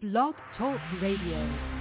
Blog Talk Radio.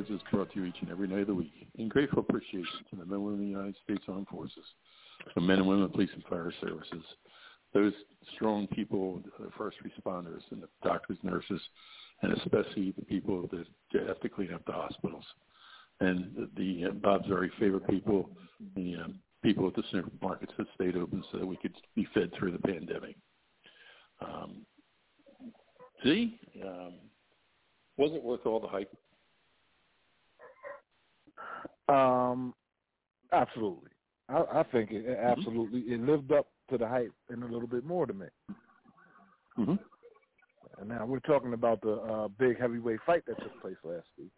Is brought to you each and every night of the week in grateful appreciation to the men and women of the United States Armed Forces, the men and women of police and fire services, those strong people, the first responders and the doctors, nurses, and especially the people that have to clean up the hospitals. And the uh, Bob's very favorite people, the um, people at the supermarkets that stayed open so that we could be fed through the pandemic. Um, see, um, wasn't worth all the hype. Um, absolutely. I, I think it mm-hmm. absolutely mm-hmm. it lived up to the hype and a little bit more to me. Mm-hmm. And now we're talking about the uh, big heavyweight fight that took place last week.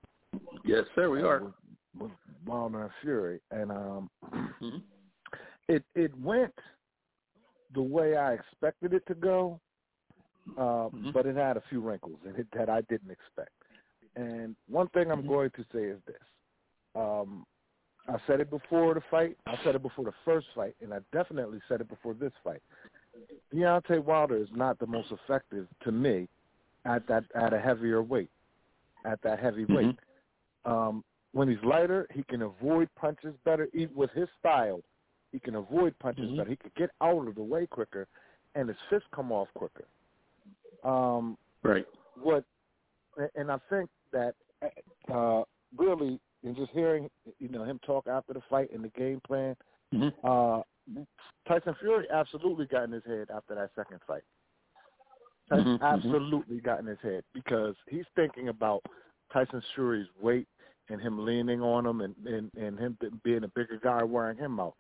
Yes, sir, we are. With, with Wilder and Fury, and um, mm-hmm. it it went the way I expected it to go, uh, mm-hmm. but it had a few wrinkles in it that I didn't expect. And one thing I'm mm-hmm. going to say is this: um, I said it before the fight. I said it before the first fight, and I definitely said it before this fight. Deontay Wilder is not the most effective to me at that at a heavier weight, at that heavy weight. Mm-hmm. Um, when he's lighter, he can avoid punches better. Even with his style, he can avoid punches mm-hmm. better. He can get out of the way quicker, and his fists come off quicker. Um, right. What, and I think that uh, really, in just hearing you know him talk after the fight and the game plan, mm-hmm. uh, Tyson Fury absolutely got in his head after that second fight. Tyson mm-hmm. absolutely got in his head because he's thinking about Tyson Fury's weight and him leaning on him and, and, and him being a bigger guy wearing him out.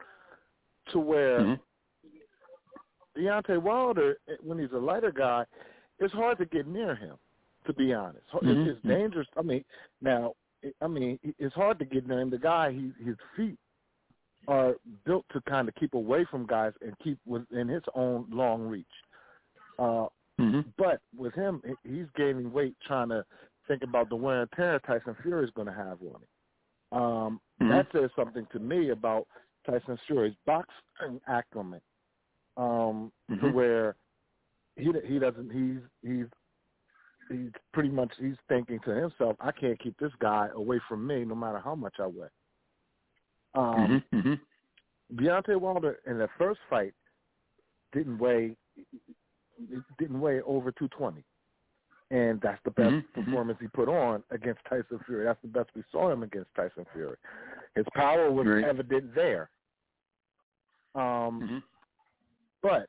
To where mm-hmm. Deontay Wilder, when he's a lighter guy, it's hard to get near him. To be honest, mm-hmm. it's, dangerous. I mean, now, I mean, it's hard to get near him. The guy, he, his feet are built to kind of keep away from guys and keep within his own long reach. Uh, mm-hmm. But with him, he's gaining weight trying to think about the wear and tear Tyson Fury is going to have on him. Um, mm-hmm. That says something to me about Tyson Fury's boxing acumen, um, mm-hmm. to where he he doesn't he's he's he's pretty much he's thinking to himself, I can't keep this guy away from me no matter how much I weigh. Um, mm-hmm. mm-hmm. Deontay Wilder in the first fight didn't weigh didn't weigh over 220, and that's the best mm-hmm. performance he put on against Tyson Fury. That's the best we saw him against Tyson Fury. His power was right. evident there. Um, mm-hmm. but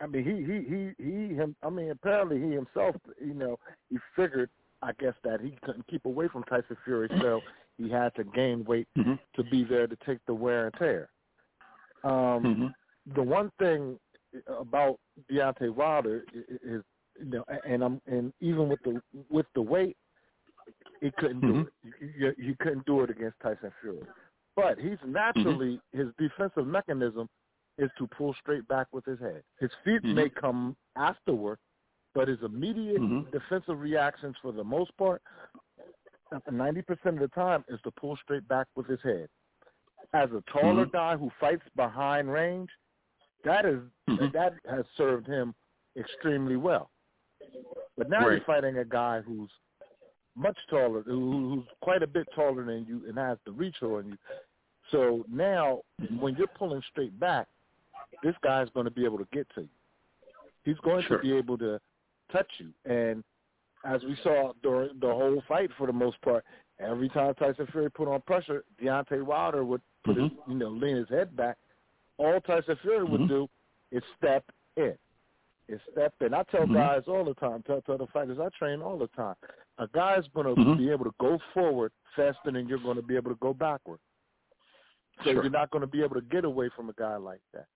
I mean, he he he he him. I mean, apparently he himself, you know, he figured, I guess, that he couldn't keep away from Tyson Fury, so he had to gain weight mm-hmm. to be there to take the wear and tear. Um, mm-hmm. The one thing about Deontay Wilder is, you know, and I'm and even with the with the weight, he couldn't do mm-hmm. it. You, you, you couldn't do it against Tyson Fury. But he's naturally mm-hmm. his defensive mechanism is to pull straight back with his head. His feet mm-hmm. may come afterward, but his immediate mm-hmm. defensive reactions, for the most part, ninety percent of the time, is to pull straight back with his head. As a taller mm-hmm. guy who fights behind range, that is mm-hmm. that has served him extremely well. But now right. you're fighting a guy who's much taller, who's quite a bit taller than you, and has the reach on you. So now, Mm-hmm. when you're pulling straight back, this guy's going to be able to get to you. He's going sure. to be able to touch you. And as we saw during the whole fight, for the most part, every time Tyson Fury put on pressure, Deontay Wilder would put mm-hmm. his, you know, lean his head back. All Tyson Fury would mm-hmm. do is step in. Is step in. I tell mm-hmm. guys all the time, tell, tell the fighters I train all the time. A guy's going to mm-hmm. be able to go forward faster than you're going to be able to go backward. So sure. you're not going to be able to get away from a guy like that.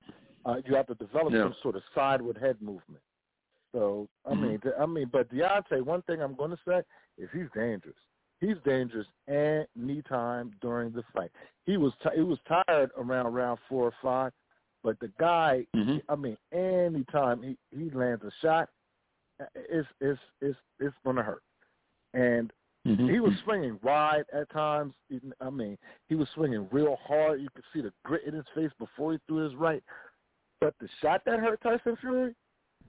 Uh, you have to develop yeah. some sort of sideward head movement. So I mm-hmm. mean, I mean, but Deontay, one thing I'm going to say is he's dangerous. He's dangerous any time during the fight. He was t- he was tired around round four or five, but the guy, mm-hmm. I mean, anytime he he lands a shot, it's it's it's it's going to hurt. And mm-hmm. he was swinging wide at times. I mean, he was swinging real hard. You could see the grit in his face before he threw his right. But the shot that hurt Tyson Fury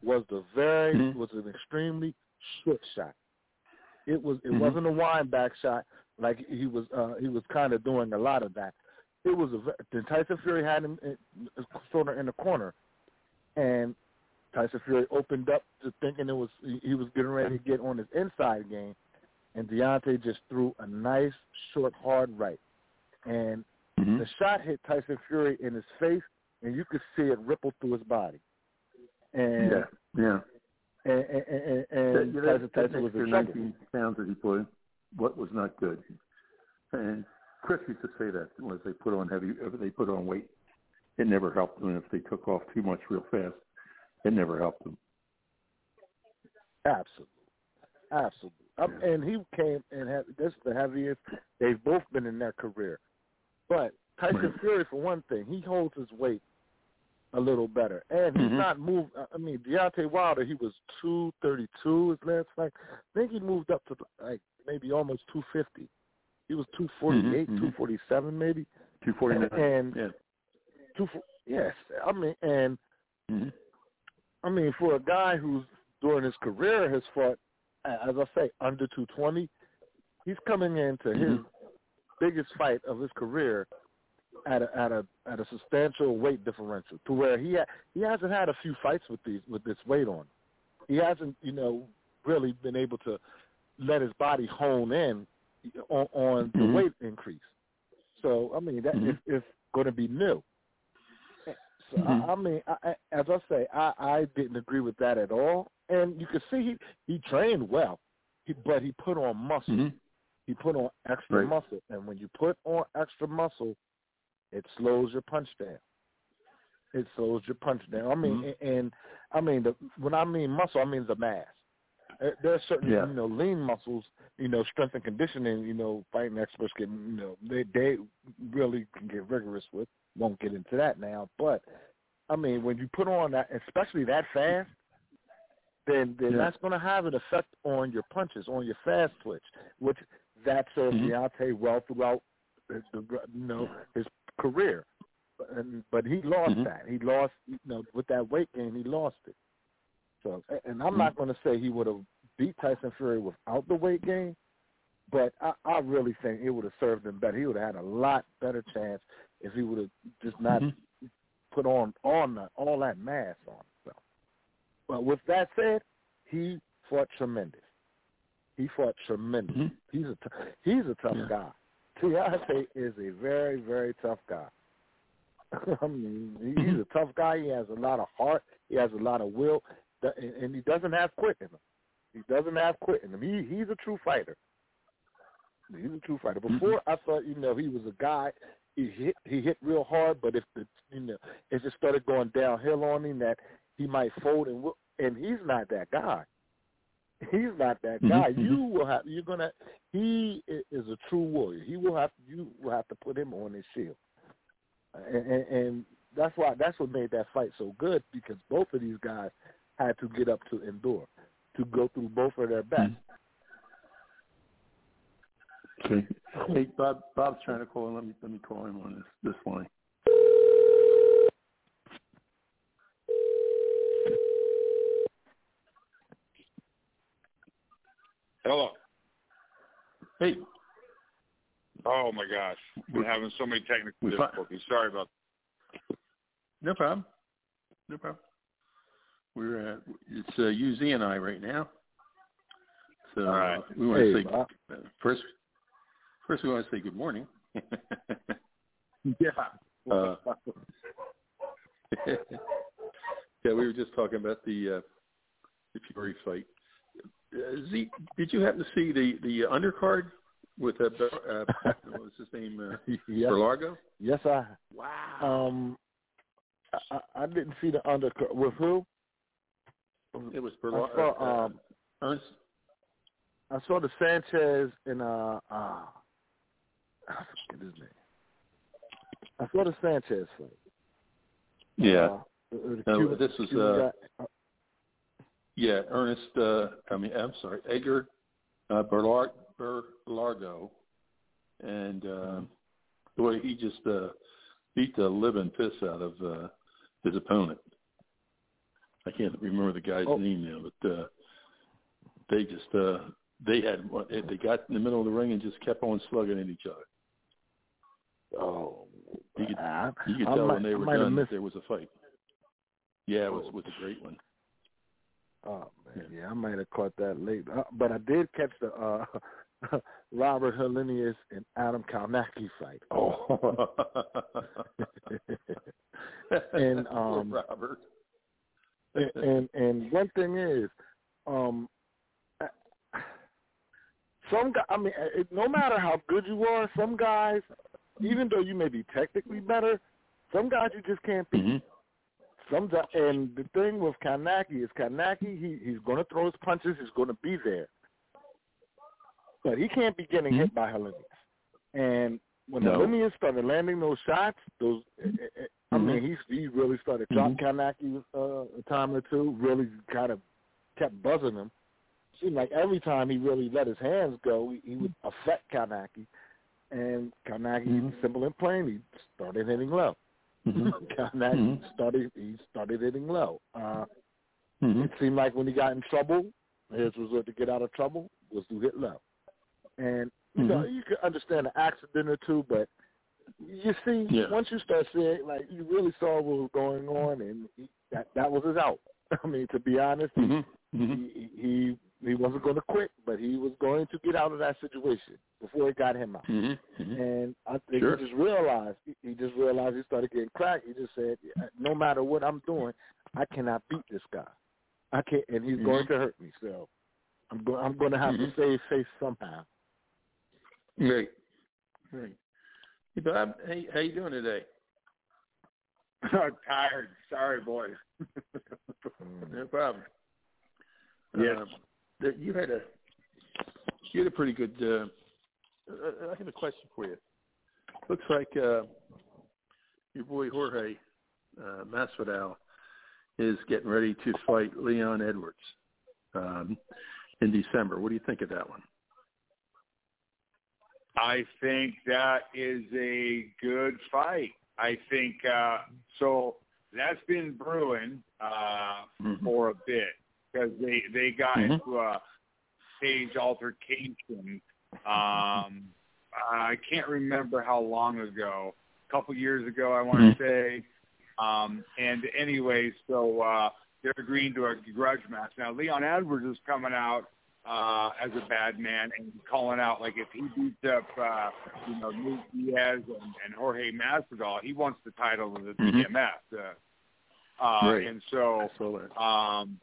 was the very mm-hmm. was an extremely short shot. It was it mm-hmm. wasn't a wind back shot like he was uh, he was kind of doing a lot of that. It was a Tyson Fury had him sort of in the corner, and Tyson Fury opened up to thinking it was he was getting ready to get on his inside game, and Deontay just threw a nice short hard right, and mm-hmm. the shot hit Tyson Fury in his face, and you could see it ripple through his body. And yeah, yeah. And, and, and, and yeah, Tyson, that, Tyson was in 19 pounds that he put in, what was not good. And Chris used to say that was they put on heavy, they put on weight, it never helped them. If they took off too much real fast, it never helped them. Absolutely, absolutely. Um, and he came and had this is the heaviest they've both been in their career. But Tyson right. Fury, for one thing, he holds his weight a little better, and he's mm-hmm. not moved. I mean, Deontay Wilder, he was two thirty two his last fight. I think he moved up to like maybe almost two fifty. He was two forty eight, mm-hmm. two forty seven, maybe. Two forty nine. And yeah. two. Yes, I mean, and mm-hmm. I mean, for a guy who's during his career has fought, as I say, under two twenty, he's coming into mm-hmm. his biggest fight of his career at a at a at a substantial weight differential to where he ha- he hasn't had a few fights with these with this weight on. He hasn't, you know, really been able to let his body hone in on, on mm-hmm. the weight increase. So I mean that mm-hmm. is, is going to be new. So mm-hmm. I, I mean, I, as I say, I, I didn't agree with that at all. And you can see he he trained well, he, but he put on muscle. Mm-hmm. He put on extra right. muscle, and when you put on extra muscle, it slows your punch down. It slows your punch down. I mean, mm-hmm. and, and I mean the when I mean muscle, I mean the mass. There are certain yeah. you know lean muscles, you know strength and conditioning. You know, fighting experts can you know they they really can get rigorous with. Won't get into that now, but I mean when you put on that, especially that fast, then then yeah. that's going to have an effect on your punches, on your fast twitch, which that served mm-hmm. Deontay well throughout the, you know his career. And, but he lost mm-hmm. that. He lost, you know, with that weight gain, he lost it. So, and I'm mm-hmm. not going to say he would have beat Tyson Fury without the weight gain, but I, I really think it would have served him better. He would have had a lot better chance if he would have just not mm-hmm. put on on the, all that mass on himself. But with that said, he fought tremendous. He fought tremendous. Mm-hmm. He's a t- he's a tough yeah. guy. Deontay is a very very tough guy. I mean, he's mm-hmm. a tough guy. He has a lot of heart. He has a lot of will, and he doesn't have quit in him. He doesn't have quit in him. He he's a true fighter. He's a true fighter. Mm-hmm. Before I thought, you know, he was a guy. He hit he hit real hard, but if the you know if it started going downhill on him, that he might fold and and he's not that guy. He's not that guy. Mm-hmm. You will have. You're gonna. He is a true warrior. He will have. You will have to put him on his shield, and, and, and that's why. That's what made that fight so good because both of these guys had to get up to endure, to go through both of their best. Okay. Hey, Bob. Bob's trying to call. Let me let me call him on this this line. Hello. Hey. Oh my gosh, we're having so many technical difficulties. Sorry about. That. No problem. No problem. We're uh, it's uh, UZ and I right now. So All right. uh, we want Hey, to say Bob. uh, first. First, we want to say good morning. Yeah. Uh, yeah, we were just talking about the uh, the Fury fight. Uh, Z, did you happen to see the the undercard with uh, uh, what was his name? Uh, yes. Berlanga. Yes, I. Wow. Um, I, I didn't see the under with who. it was I Berlanga. saw, uh, um, Ernst. I saw the Sanchez and uh, uh I forget his name. I saw the Sanchez fight. Yeah. Uh, the, the No, Cuban- this was, uh, guy. Yeah, Ernest. Uh, I mean, I'm sorry, Edgar uh, Berlar- Berlanga, and uh, boy, he just uh, beat the living piss out of uh, his opponent. I can't remember the guy's Oh. name now, but uh, they just uh, they had they got in the middle of the ring and just kept on slugging at each other. Oh, You could, I, you could I tell might, when they were done that there was a fight. Yeah, it was was a great one. Oh man, yeah, I might have caught that late, uh, but I did catch the uh Robert Helenius and Adam Kownacki fight. Oh. And, um, Robert. and, and and one thing is, um, some guy. I mean, it, no matter how good you are, some guys, even though you may be technically better, some guys you just can't beat. hmm Some guy- and the thing with Kownacki is Kownacki, he he's going to throw his punches. He's going to be there, but he can't be getting hit by Helenius. And when No. Helenius started landing those shots, those eh, I mean, he he really started dropping Kownacki uh, a time or two. Really kind of kept buzzing him. Seemed like every time he really let his hands go, he, he would affect Kownacki. And Kownacki, Mhm. simple and plain, he started hitting low. Mhm. Kownacki Mhm. started he started hitting low. Uh, Mhm. it seemed like when he got in trouble, his resort to get out of trouble was to hit low. And you know, Mhm. you can understand an accident or two, but you see, Yeah. once you start seeing, like, you really saw what was going on, and he, that that was his out. I mean, to be honest, Mhm. Mhm. he he he wasn't going to quit, but he was going to get out of that situation before it got him out. Mhm. Mhm. And I think Sure. he just realized he- just realized he started getting cracked. He just said, no matter what I'm doing, I cannot beat this guy. I can't, and he's going Mhm. to hurt me. So I'm going I'm going to have to save face somehow. Great. Great. Hey, Bob, how, how you doing today? I'm tired. Sorry, boys. No problem. Yes. Um, that you had a you had a pretty good. Uh, I have a question for you. Looks like uh, your boy Jorge uh, Masvidal is getting ready to fight Leon Edwards um, in December. What do you think of that one? I think that is a good fight. I think uh so that's been brewing uh Mhm. for a bit because they they got Mhm. into a stage altercation. Um I can't remember how long ago. A couple years ago I want to say. Um and anyway, so uh they're agreeing to a grudge match. Now Leon Edwards is coming out uh, as a bad man and calling out like if he beats up uh, you know Luke Diaz and, and Jorge Masvidal, he wants the title of the Mhm. BMF. Uh, uh, Right. And so, I saw that. um,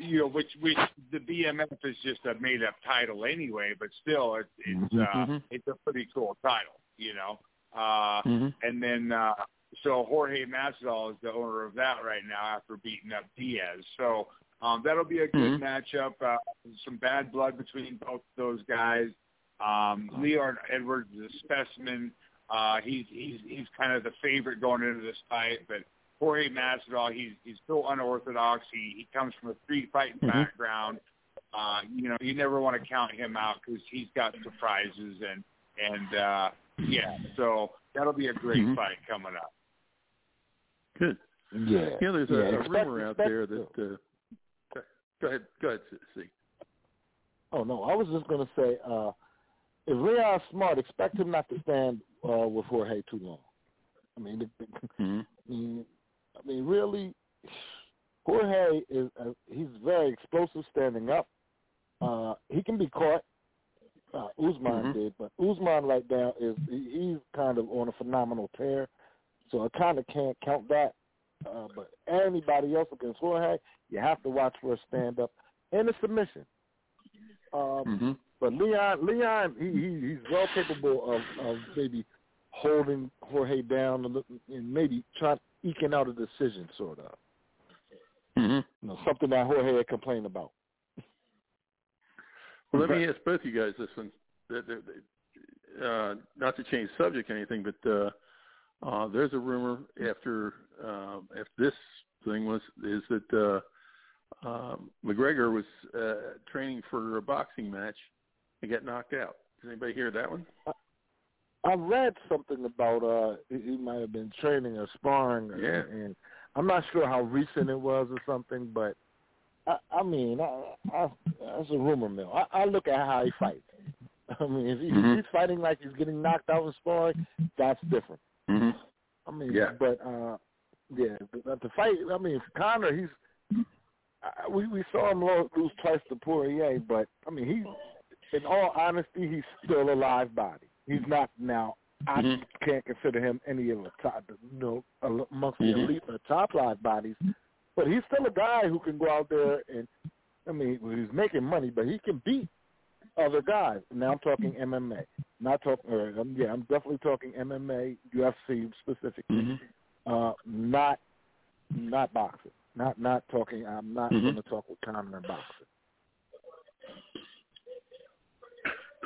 you know, which which the BMF is just a made up title anyway, but still, it's it's uh, Mhm. it's a pretty cool title, you know. Uh, Mhm. and then uh, so Jorge Masvidal is the owner of that right now after beating up Diaz. So um, that'll be a good Mhm. matchup. Uh, some bad blood between both those guys. Um, Leon Edwards is a specimen. Uh, he's he's he's kind of the favorite going into this fight, but Jorge Masvidal, he's he's so unorthodox. He he comes from a street fighting Mhm. background. Uh, you know, you never want to count him out because he's got surprises and and uh, yeah. So that'll be a great Mhm. fight coming up. Good. Yeah. You know, there's a, Yeah, a expect- rumor out expect- there that. Uh, go ahead. Go ahead. See. Oh no, I was just going to say, uh, if Leon's smart, expect him not to stand uh, with Jorge too long. I mean, the, Mhm. I mean, I mean, really, Jorge is uh, he's very explosive standing up. Uh, he can be caught. Uh, Usman Mhm. did, but Usman right now is he, he's kind of on a phenomenal tear, so I kind of can't count that. Uh, but anybody else against Jorge, you have to watch for a stand up and a submission. Um, Mhm. but Leon, Leon, he, he he's well capable of of maybe holding Jorge down and maybe trying eking out a decision, sort of. Mhm. You know, something that Jorge had complained about. Well, let me ask both you guys this one. Uh, not to change subject or anything, but uh, uh, there's a rumor after uh, after this thing was is that uh, um, McGregor was uh, training for a boxing match and got knocked out. Does anybody hear that one? I read something about uh he, he might have been training or sparring, or, Yeah. and I'm not sure how recent it was or something, but I, I mean, I, I, that's a rumor mill. I, I look at how he fights. I mean, if, he, if Mhm. he's fighting like he's getting knocked out in sparring, that's different. Mm-hmm. I mean, Yeah. but uh yeah, but the fight. I mean, Conor, he's I, we we saw him lo- lose twice to Poirier, but I mean, he's in all honesty, he's still a live body. He's not now. I Mhm. can't consider him any of the top, you know, amongst the Mhm. elite or top live bodies, but he's still a guy who can go out there and. I mean, he's making money, but he can beat other guys. Now I'm talking MMA, not talking. Or, um, yeah, I'm definitely talking MMA, UFC specifically. Mhm. Uh, not not boxing. Not not talking. I'm not Mhm. going to talk with Conor in boxing.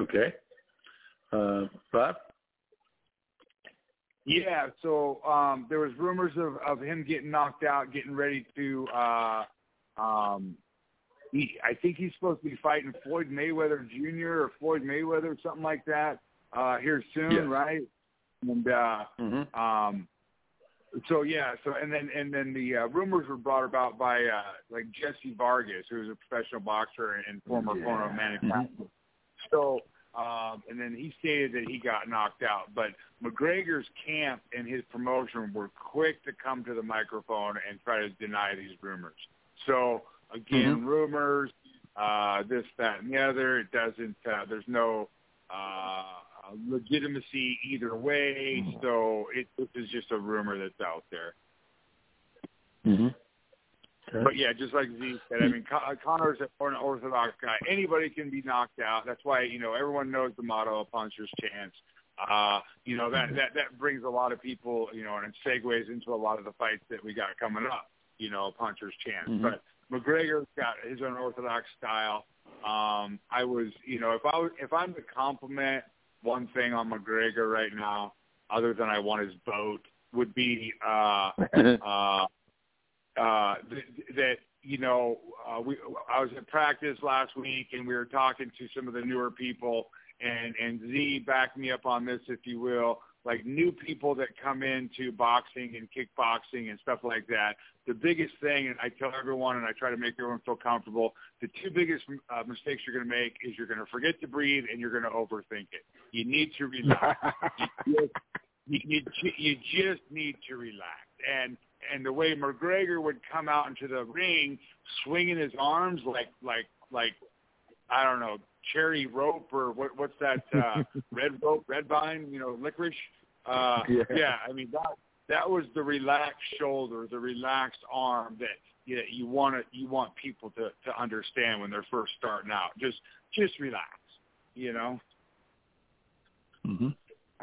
Okay. Uh, Bob. Yeah, so um there was rumors of of him getting knocked out, getting ready to uh um he I think he's supposed to be fighting Floyd Mayweather Jr. or Floyd Mayweather or something like that uh here soon, Yes. right? And uh Mm-hmm. um so yeah, so and then and then the uh, rumors were brought about by uh like Jessie Vargas, who was a professional boxer and, and former Yeah. former Mm-hmm. So um, and then he stated that he got knocked out. But McGregor's camp and his promotion were quick to come to the microphone and try to deny these rumors. So again, mm-hmm. rumors, uh, this, that, and the other. It doesn't. Uh, there's no uh, legitimacy either way. Mm-hmm. So it, this is just a rumor that's out there. Mm-hmm. But yeah, just like Z said, I mean, Con- Conor's an orthodox guy. Anybody can be knocked out. That's why you know everyone knows the motto "A puncher's chance." Uh, you know that that that brings a lot of people, you know, and it segues into a lot of the fights that we got coming up. You know, puncher's chance. Mm-hmm. But McGregor's got his unorthodox style. Um, I was, you know, if I was, if I'm to compliment one thing on McGregor right now, other than I want his boat, would be uh, uh, uh, th- that you know uh, we I was at practice last week and we were talking to some of the newer people and and Z back me up on this if you will like new people that come into boxing and kickboxing and stuff like that. The biggest thing and I tell everyone and I try to make everyone feel comfortable the two biggest uh, mistakes you're going to make is you're going to forget to breathe and you're going to overthink it. You need to relax. You, just, you, you, you just need to relax. And and the way McGregor would come out into the ring, swinging his arms like like like I don't know cherry rope or what what's that uh, red rope red vine you know licorice? Uh, yeah. yeah I mean that that was the relaxed shoulder the relaxed arm that you know, you want to you want people to to understand when they're first starting out. Just just relax you know? Mhm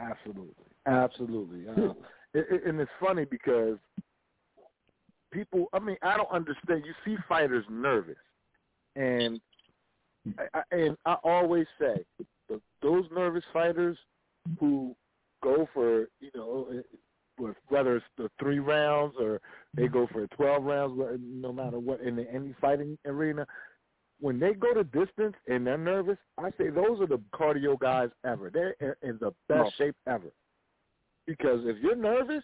absolutely. Absolutely. Uh, it, it, and it's funny because people. I mean, I don't understand. You see fighters nervous, and I, and I always say the, those nervous fighters who go for you know whether it's the three rounds or they go for twelve rounds, no matter what in the, any fighting arena. When they go to distance and they're nervous, I say those are the cardio guys ever. They're in the best shape ever. Because if you're nervous,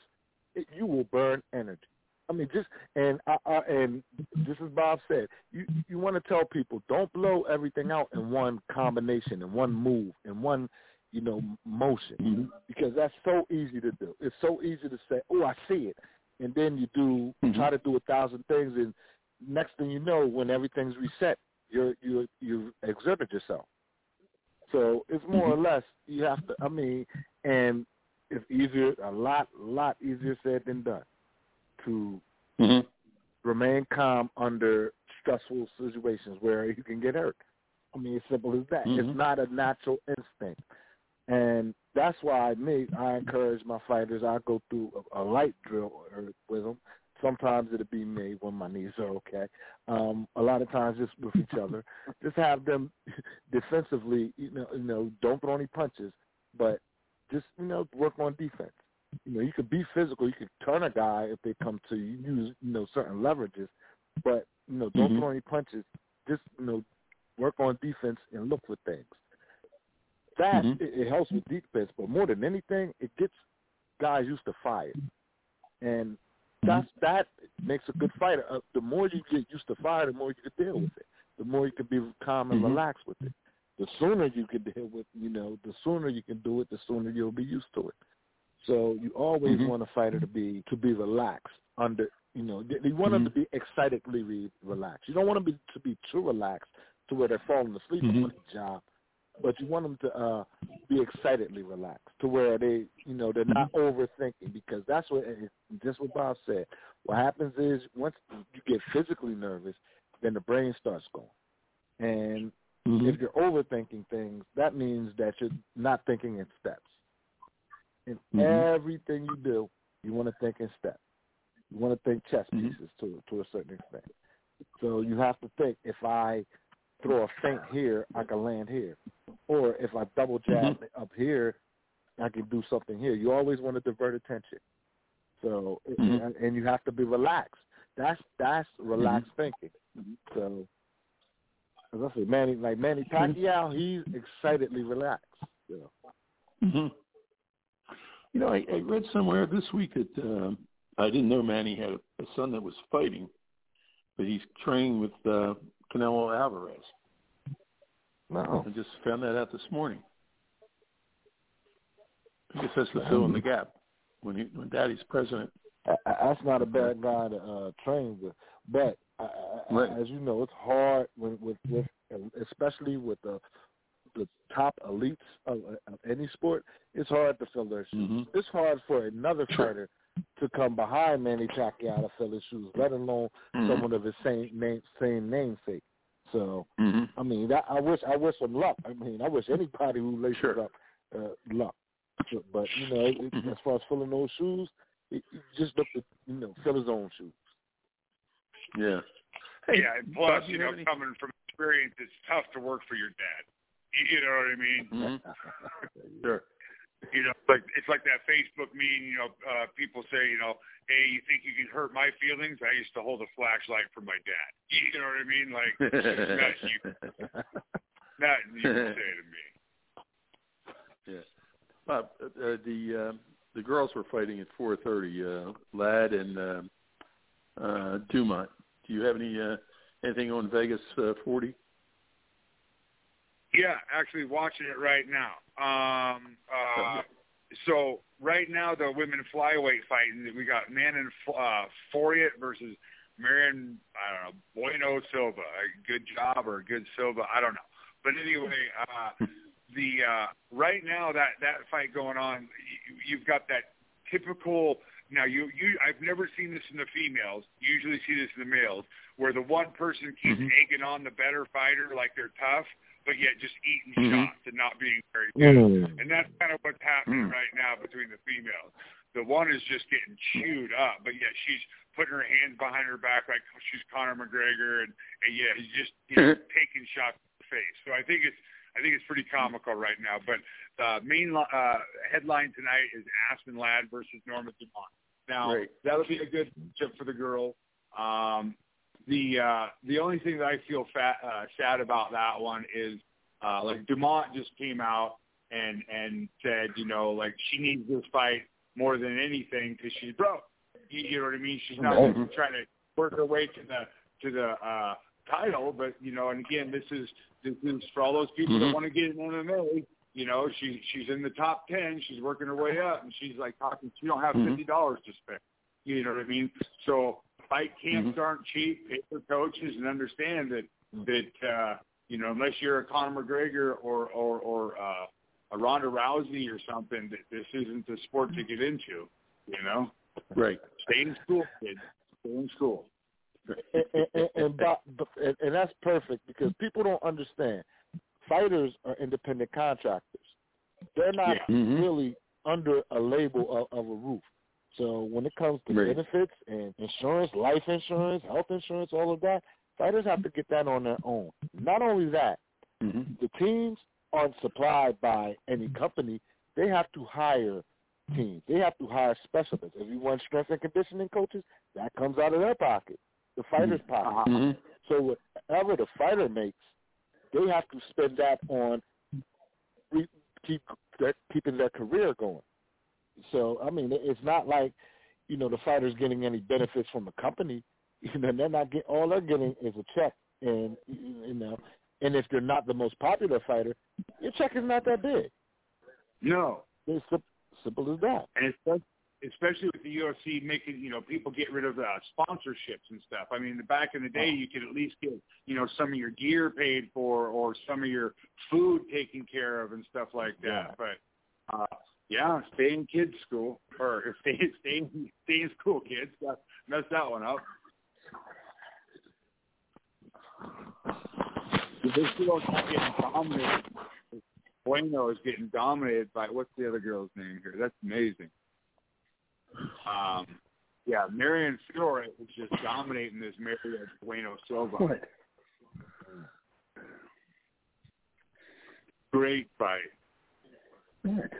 it, you will burn energy. I mean, just and I, I, and this is Bob said. You you want to tell people don't blow everything out in one combination, in one move, in one you know motion, mm-hmm. because that's so easy to do. It's so easy to say, "Oh, I see it," and then you do mm-hmm. try to do a thousand things, and next thing you know, when everything's reset, you're you you exerted yourself. So it's more mm-hmm. or less you have to. I mean, and it's easier, a lot, lot easier said than done to mm-hmm. remain calm under stressful situations where you can get hurt. I mean, as simple as that. Mm-hmm. It's not a natural instinct, and that's why me. I encourage my fighters. I go through a, a light drill with them. Sometimes it'll be me when my knees are okay. Um, a lot of times just with each other. just have them defensively. You know, you know, don't throw any punches, but just you know, work on defense you know, you could be physical. You could turn a guy if they come to you. Use you know certain leverages, but you know don't mm-hmm. throw any punches. Just you know work on defense and look for things. That mm-hmm. it, it helps with defense, but more than anything, it gets guys used to fire, and mm-hmm. that's that makes a good fighter. Uh, the more you get used to fire, the more you can deal with it. The more you can be calm and mm-hmm. relaxed with it. The sooner you can deal with, you know, the sooner you can do it, the sooner you'll be used to it. So you always mm-hmm. want a fighter to be to be relaxed under you know you want mm-hmm. them to be excitedly re- relaxed. You don't want them to be, to be too relaxed to where they're falling asleep mm-hmm. on the job, but you want them to uh, be excitedly relaxed to where they you know they're not mm-hmm. overthinking because that's what just what Bob said. What happens is once you get physically nervous, then the brain starts going, and mm-hmm. if you're overthinking things, that means that you're not thinking in steps. In mm-hmm. everything you do, you want to think in steps. You want to think chess mm-hmm. pieces mm-hmm. to to a certain extent. So you have to think if I throw a feint here, I can land here, or if I double jab mm-hmm. up here, I can do something here. You always want to divert attention. So mm-hmm. and, and you have to be relaxed. That's that's relaxed mm-hmm. thinking. So as I say, Manny like Manny Pacquiao, he's excitedly relaxed. You know. Mm-hmm. You know, I, I read somewhere this week that uh, I didn't know Manny had a, a son that was fighting, but he's training with uh, Canelo Alvarez. Wow. I just found that out this morning. I guess that's the fill in the gap when he when Daddy's president. That's not a bad guy to uh, train with, but uh, right. as you know, it's hard with with, with especially with the the top elites of, of any sport. It's hard to fill their shoes. Mm-hmm. It's hard for another fighter to come behind Manny Pacquiao to fill his shoes, let alone mm-hmm. someone of his same name same namesake. So mm-hmm. I mean, that, I wish I wish him luck. I mean, I wish anybody who laces sure. up uh, luck. But you know, it, mm-hmm. as far as filling those shoes, it, it just look to you know fill his own shoes. Yeah. Hey, yeah, and plus, you know, any... coming from experience, it's tough to work for your dad. You know what I mean? Mm-hmm. sure. You know, like it's like that Facebook meme. You know, uh, people say, you know, hey, you think you can hurt my feelings? I used to hold a flashlight for my dad. You know what I mean? Like, not you, not you say to me. Yeah. Bob, uh, uh, the uh, the girls were fighting at 4:30. Uh, Ladd and uh, uh, Dumont. Do you have any uh, anything on Vegas uh, 40? Yeah, actually watching it right now. Um, uh, so right now the women flyweight fighting, we got Manon uh, Fiorot versus Marion, I don't know, Bueno Silva. Good job or good Silva, I don't know. But anyway, uh, the uh, right now that that fight going on, you, you've got that typical. Now you you I've never seen this in the females. You usually see this in the males, where the one person keeps mm-hmm. egging on the better fighter like they're tough, but yet just eating mm-hmm. shots and not being very good. Mm. And that's kind of what's happening mm. right now between the females. The one is just getting chewed up, but yet she's putting her hands behind her back like she's Conor McGregor, and, and yeah, he's just you know, taking shots in the face. So I think it's I think it's pretty comical right now. But the main uh, headline tonight is Aspen Ladd versus Norma Dumont. Now Great. that'll be a good matchup for the girls. Um, the uh, the only thing that I feel fat, uh, sad about that one is uh, like Dumont just came out and and said, you know, like she needs this fight more than anything because she's broke. You, you know what I mean? She's not mm-hmm. trying to work her way to the to the uh, title, but you know, and again, this is this is for all those people mm-hmm. that want to get in MMA. You know, she she's in the top ten. She's working her way up, and she's like talking. She don't have mm-hmm. fifty dollars to spend. You know what I mean? So fight camps mm-hmm. aren't cheap. Pay for coaches and understand that that uh, you know unless you're a Conor McGregor or or or uh, a Ronda Rousey or something, that this isn't the sport to get into. You know, right? Stay in school, kids. Stay in school. and, and, and, and, and that's perfect because people don't understand. Fighters are independent contractors. They're not yeah. mm-hmm. really under a label of, of a roof. So when it comes to right. benefits and insurance, life insurance, health insurance, all of that, fighters have to get that on their own. Not only that, mm-hmm. the teams aren't supplied by any company. They have to hire teams. They have to hire specialists. If you want strength and conditioning coaches, that comes out of their pocket, the fighter's pocket. Mm-hmm. So whatever the fighter makes, they have to spend that on re- keep their, keeping their career going. So I mean, it's not like you know the fighter's getting any benefits from the company. You know, they're not getting all they're getting is a check, and you know, and if they're not the most popular fighter, your check is not that big. No, it's simple as that. And it's especially with the UFC making you know people get rid of uh, sponsorships and stuff. I mean, back in the day, you could at least get you know some of your gear paid for or some of your food taken care of and stuff like that. Yeah. But uh, yeah, stay in kids school or stay stay stay in school, kids. Mess that one up. This girl's getting dominated. Bueno is getting dominated by what's the other girl's name here? That's amazing. Um, yeah, Marion Fiorot is just dominating this Maria Bueno Silva. What? Great fight. What?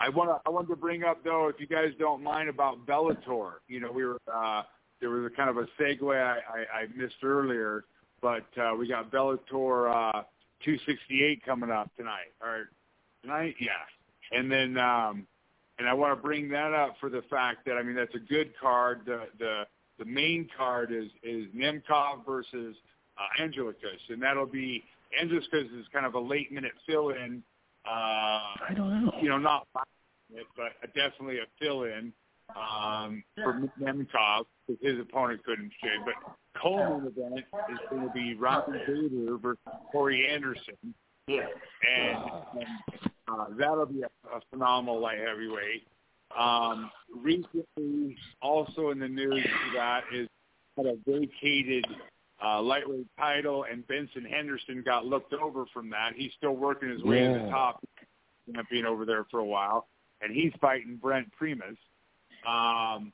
I want to I wanted to bring up though, if you guys don't mind about Bellator. You know, we were uh, there was a kind of a segue I, I, I missed earlier, but uh, we got Bellator uh, 268 coming up tonight. Or tonight, yeah. And then um, and I want to bring that up for the fact that I mean that's a good card. The the the main card is is Nemkov versus uh, Anglickas, and that'll be Anglickas is kind of a late minute fill in. Uh, I don't know. You know, not it, but definitely a fill-in um, for Nemkov because his opponent couldn't shave. But co-main event is going to be Ryan Bader versus Corey Anderson. Yeah. And, and uh, that'll be a, a phenomenal light heavyweight. Um, recently, also in the news that is had a vacated uh, lightweight title, and Benson Henderson got looked over from that. He's still working his way Yeah. to the top, being over there for a while, and he's fighting Brent Primus. Um,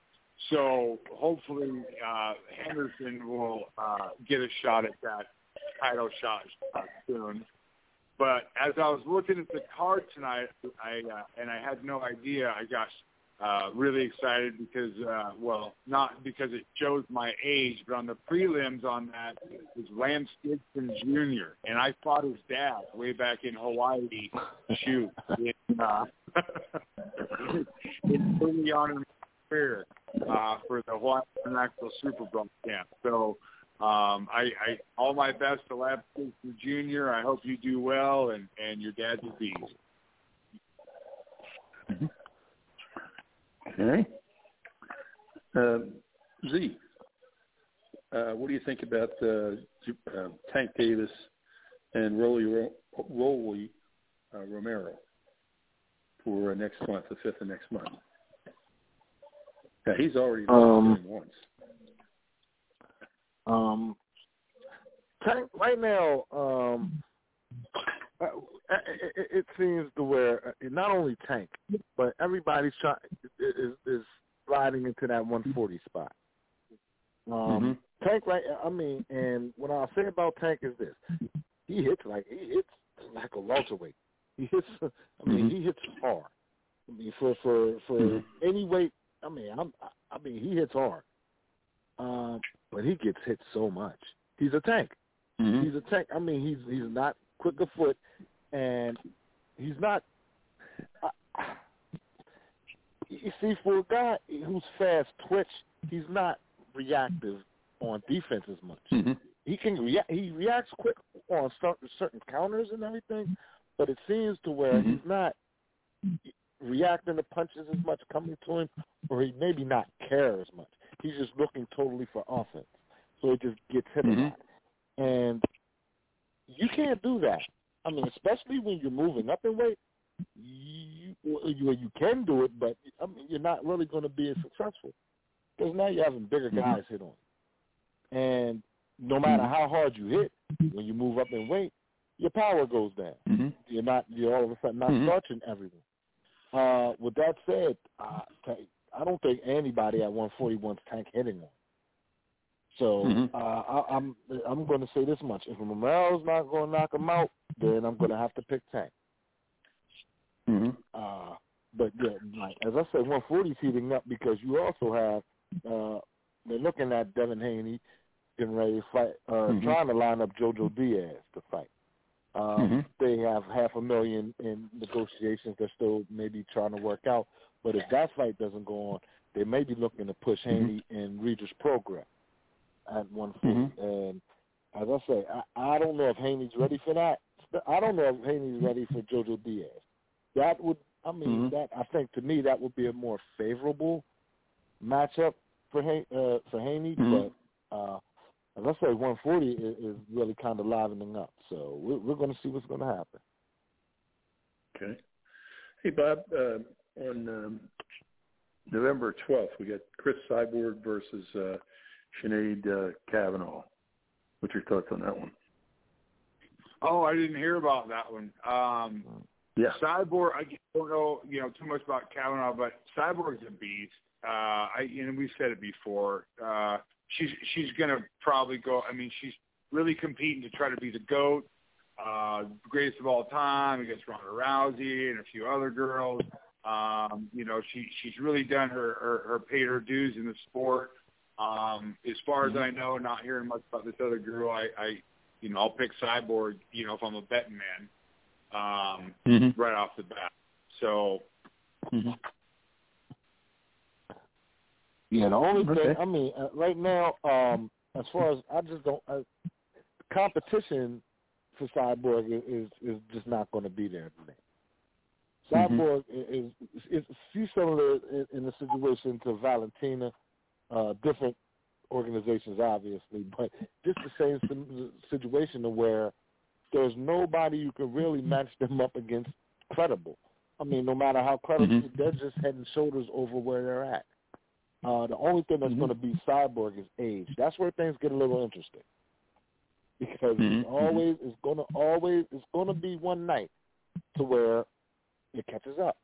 so hopefully uh, Henderson will uh, get a shot at that title shot soon. But as I was looking at the card tonight, I uh, and I had no idea. I got uh, really excited because, uh, well, not because it shows my age, but on the prelims on that is Lance Gibson Jr. and I fought his dad way back in Hawaii. Shoot, in, uh, in early on in my career uh, for the Hawaii International Super Bowl camp. So. Um, I, I all my best to Lance Gibson Jr. I hope you do well, and and your dad's a beast. Okay. Um, Z, uh, what do you think about uh, uh, Tank Davis and Rolly, Rolly uh, Romero for uh, next month, the fifth of next month? Yeah, he's already Um, once. Um, Tank right now, um, uh, it, it, it seems to where uh, not only Tank, but everybody's trying is is sliding into that 140 spot. Um, Tank, right? I mean, and what I'll say about Tank is this: he hits like he hits like a welterweight. He hits. I mean, Mhm. he hits hard. I mean, for for for Mhm. any weight. I mean, I'm. I mean, he hits hard. Um, but he gets hit so much. He's a tank. Mhm. He's a tank. I mean, he's he's not quick of foot, and he's not. Uh, you see, for a guy who's fast twitch, he's not reactive on defense as much. Mhm. He can react. He reacts quick on certain certain counters and everything, but it seems to where Mhm. he's not reacting to punches as much coming to him, or he maybe not care as much. He's just looking totally for offense, so it just gets hit Mhm. a lot. And you can't do that. I mean, especially when you're moving up in weight. You you, you can do it, but I mean, you're not really going to be as successful because now you're having bigger Mhm. guys hit on you. And no matter how hard you hit, when you move up in weight, your power goes down. Mhm. You're not you're all of a sudden not Mhm. starching everyone. Uh, with that said, uh, I don't think anybody at 141 tank hitting one. So Mhm. uh, I, I'm I'm going to say this much: if Romero's not going to knock him out, then I'm going to have to pick Tank. Mhm. Uh, but yeah, like as I said, 140 is heating up because you also have uh, they're looking at Devin Haney getting ready to fight, uh, Mhm. trying to line up JoJo Diaz to fight. Um, Mhm. They have half a million in negotiations. They're still maybe trying to work out. But if that fight doesn't go on, they may be looking to push Mhm. Haney and Regis Prograis at 140. And as I say, I, I don't know if Haney's ready for that. I don't know if Haney's ready for JoJo Diaz. That would, I mean, Mhm. that I think to me that would be a more favorable matchup for Han- uh, for Haney. Mhm. But uh, as I say, 140 is, is really kind of livening up. So we're, we're going to see what's going to happen. Okay. Hey, Bob, uh, on um, November 12th, we got Chris Cyborg versus uh, Sinead uh, Kavanagh. What's your thoughts on that one? Oh, I didn't hear about that one. Um, Yeah. Cyborg, I don't know, you know, too much about Kavanagh, but Cyborg's a beast. Uh, I, you know, we've said it before. Uh, she's she's gonna probably go. I mean, she's really competing to try to be the goat, uh, greatest of all time against Ronda Rousey and a few other girls. Um, you know, she she's really done her her, her paid her dues in the sport. Um, as far as I know, not hearing much about this other girl, I, I you know, I'll pick Cyborg. You know, if I'm a betting man um, Mm-hmm. right off the bat. So Mm-hmm. Yeah, the only thing I mean, uh, right now, um, as far as I just don't, uh, competition for Cyborg is is, is just not going to be there today. Cyborg mm-hmm. is, is, is she's similar in, in the situation to Valentina, uh, different organizations obviously, but just the same situation to where there's nobody you can really match them up against credible. I mean, no matter how credible, mm-hmm. they're just head and shoulders over where they're at. Uh, the only thing that's mm-hmm. going to be Cyborg is age. That's where things get a little interesting because mm-hmm. it's always it's going to always it's going to be one night to where it catches up.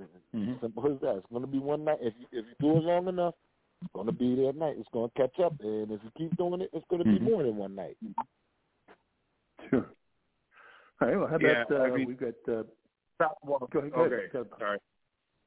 Mm-hmm. Simple as that. It's going to be one night. If you, if you do it long enough, it's going to be there at night. It's going to catch up, and if you keep doing it, it's going to be mm-hmm. more than one night. Sure. All right. Well, how about yeah, uh, I mean, we've got. Uh, well, go ahead, go okay. Ahead. Sorry.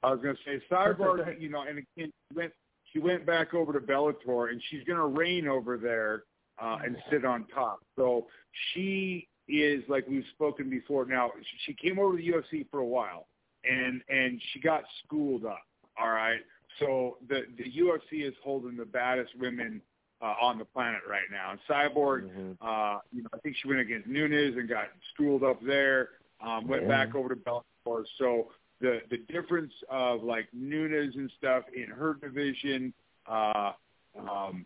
I was going to say Cyborg. You know, and again, she went she went back over to Bellator, and she's going to reign over there uh, and sit on top. So she is like we've spoken before. Now she came over to the UFC for a while, and and she got schooled up. All right. So the the UFC is holding the baddest women uh, on the planet right now. And Cyborg, mm-hmm. uh, you know, I think she went against Nunes and got schooled up there. Um, went yeah. back over to Bellator. So the the difference of like Nunes and stuff in her division, uh, um,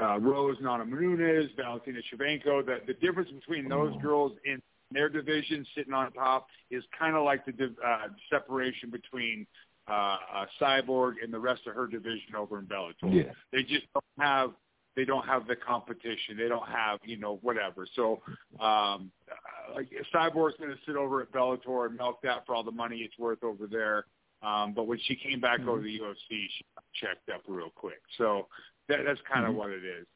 uh, Rose Namajunas, Valentina Shevchenko, the the difference between those oh. girls in their division sitting on top is kind of like the uh, separation between uh, uh, Cyborg and the rest of her division over in Bellator. Yeah. They just don't have they don't have the competition. They don't have you know whatever. So um, uh, like Cyborg's going to sit over at Bellator and milk that for all the money it's worth over there. Um, but when she came back mm-hmm. over to the UFC, she checked up real quick. So that, that's kind of mm-hmm. what it is.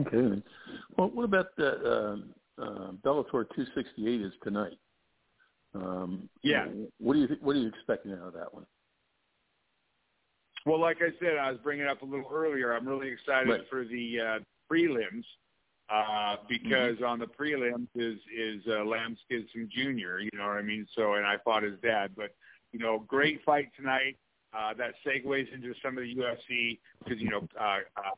Okay. Well, what about the uh, uh, Bellator 268 is tonight? Um, yeah. What do you what are you expecting out of that one? Well, like I said, I was bringing up a little earlier. I'm really excited right. for the uh, prelims uh, because mm-hmm. on the prelims is is uh, Lance Gibson Jr. You know what I mean? So, and I fought his dad, but you know, great fight tonight. Uh, that segues into some of the UFC because you know uh, uh,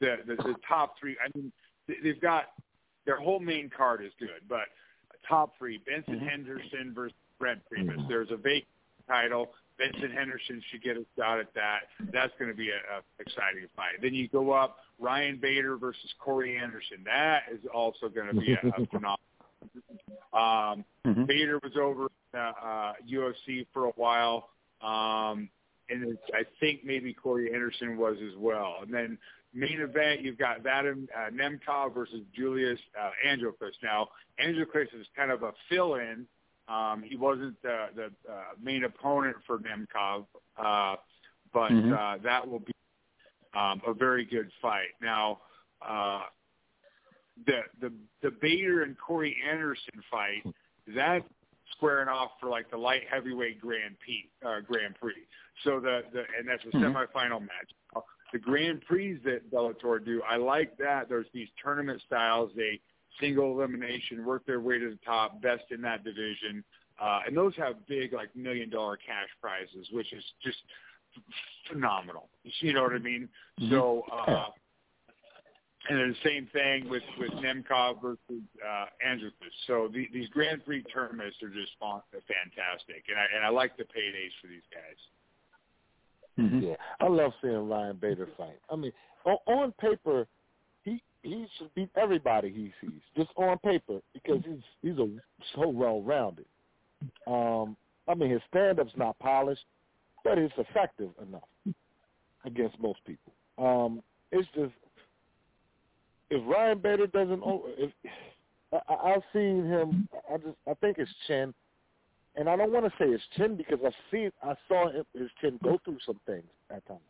the, the the top three. I mean, they've got their whole main card is good, but top three: Benson mm-hmm. Henderson versus Brent Primus. Mm-hmm. There's a vacant title. Benson Henderson should get a shot at that. That's going to be an exciting fight. Then you go up Ryan Bader versus Corey Anderson. That is also going to be a, a phenomenal. Um, mm-hmm. Bader was over uh, uh, UFC for a while, um, and it's, I think maybe Corey Anderson was as well. And then main event, you've got Vadim uh, Nemkov versus Julius uh, Anglickas. Now, Anglickas is kind of a fill-in um, he wasn't the, the uh, main opponent for Nemkov, uh, but mm-hmm. uh, that will be um, a very good fight. Now, uh, the the the Bader and Corey Anderson fight that's squaring off for like the light heavyweight Grand Prix. Uh, Grand Prix. So the the and that's a mm-hmm. semifinal match. The Grand Prix that Bellator do, I like that. There's these tournament styles. They single elimination, work their way to the top, best in that division. Uh, and those have big, like million dollar cash prizes, which is just phenomenal. You know what I mean? Mm-hmm. So, uh, and then the same thing with with Nemkov versus uh, Andrus. So the, these Grand Prix tournaments are just fantastic, and I and I like the paydays for these guys. Mm-hmm. Yeah, I love seeing Ryan Bader fight. I mean, on, on paper, he should beat everybody he sees just on paper because he's he's a so well rounded. Um, I mean his stand up's not polished, but it's effective enough against most people. Um, it's just if Ryan Bader doesn't, if I, I've seen him, I just I think his chin, and I don't want to say his chin because I've seen I saw his chin go through some things at times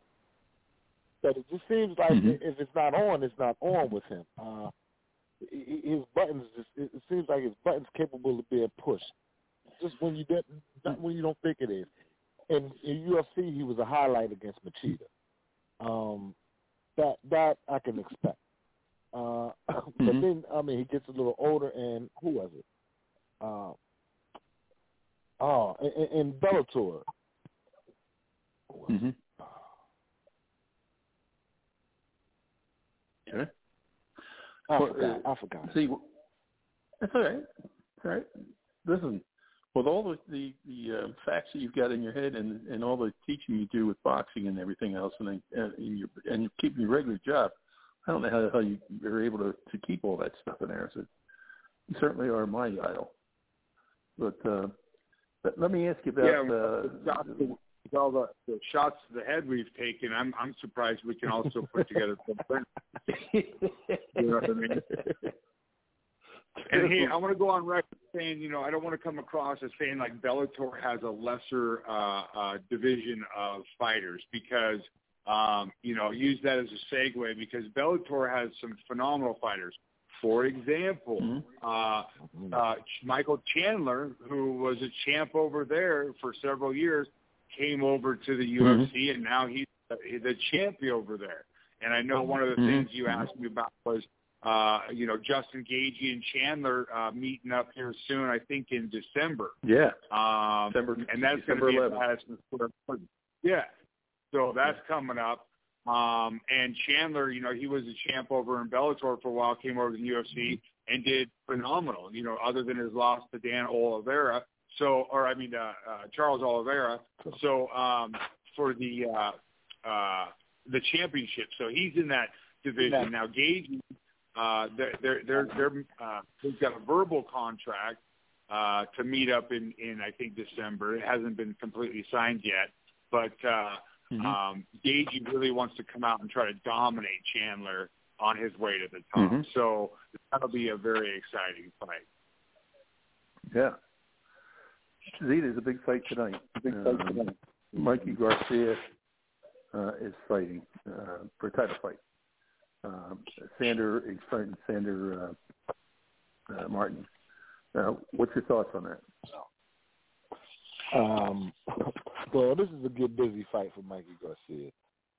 but it just seems like mm-hmm. if it's not on, it's not on with him. Uh, his buttons, just, it seems like his buttons capable of being pushed, just when you didn't, not when you don't think it is. And in UFC, he was a highlight against Machida. Um, that that I can expect. Uh, but mm-hmm. then, I mean, he gets a little older, and who was it? Uh, oh, in, in Bellator. Mm-hmm. I well, forgot. Uh, I forgot. See, that's all right. All right. Listen, with all the the, the uh, facts that you've got in your head and and all the teaching you do with boxing and everything else, and and you and you keeping your regular job, I don't know how the hell you are able to to keep all that stuff in there. So you certainly are my idol. But uh, but let me ask you about yeah, uh, with all the, the shots to the head we've taken. I'm I'm surprised we can also put together something. you know what I mean? And hey, I want to go on record saying, you know, I don't want to come across as saying like Bellator has a lesser uh, uh, division of fighters because, um, you know, use that as a segue because Bellator has some phenomenal fighters. For example, mm-hmm. uh, uh, Michael Chandler, who was a champ over there for several years, came over to the UFC, mm-hmm. and now he's the champion over there. And I know one of the mm-hmm. things you asked me about was uh, you know, Justin Gaethje and Chandler uh, meeting up here soon. I think in December. Yeah. Um, December, and that's going to be 11th. Madison Square Garden. Yeah. So that's coming up. Um, and Chandler, you know, he was a champ over in Bellator for a while, came over to the UFC and did phenomenal. You know, other than his loss to Dan Oliveira. So, or I mean, uh, uh, Charles Oliveira. So um, for the uh, uh, the championship, so he's in that division now. Gage uh, they're they're they're, they're uh, they've got a verbal contract uh, to meet up in in I think December. It hasn't been completely signed yet, but uh, mm-hmm. um, Gaethje really wants to come out and try to dominate Chandler on his way to the top. Mm-hmm. So that'll be a very exciting fight. Yeah. See, there's a big fight tonight. Big fight um, tonight. Mikey Garcia uh, is fighting uh, for a title fight um, Sandor fighting Sandor uh, uh, Martin. Uh, what's your thoughts on that? Um, well, this is a good busy fight for Mikey Garcia.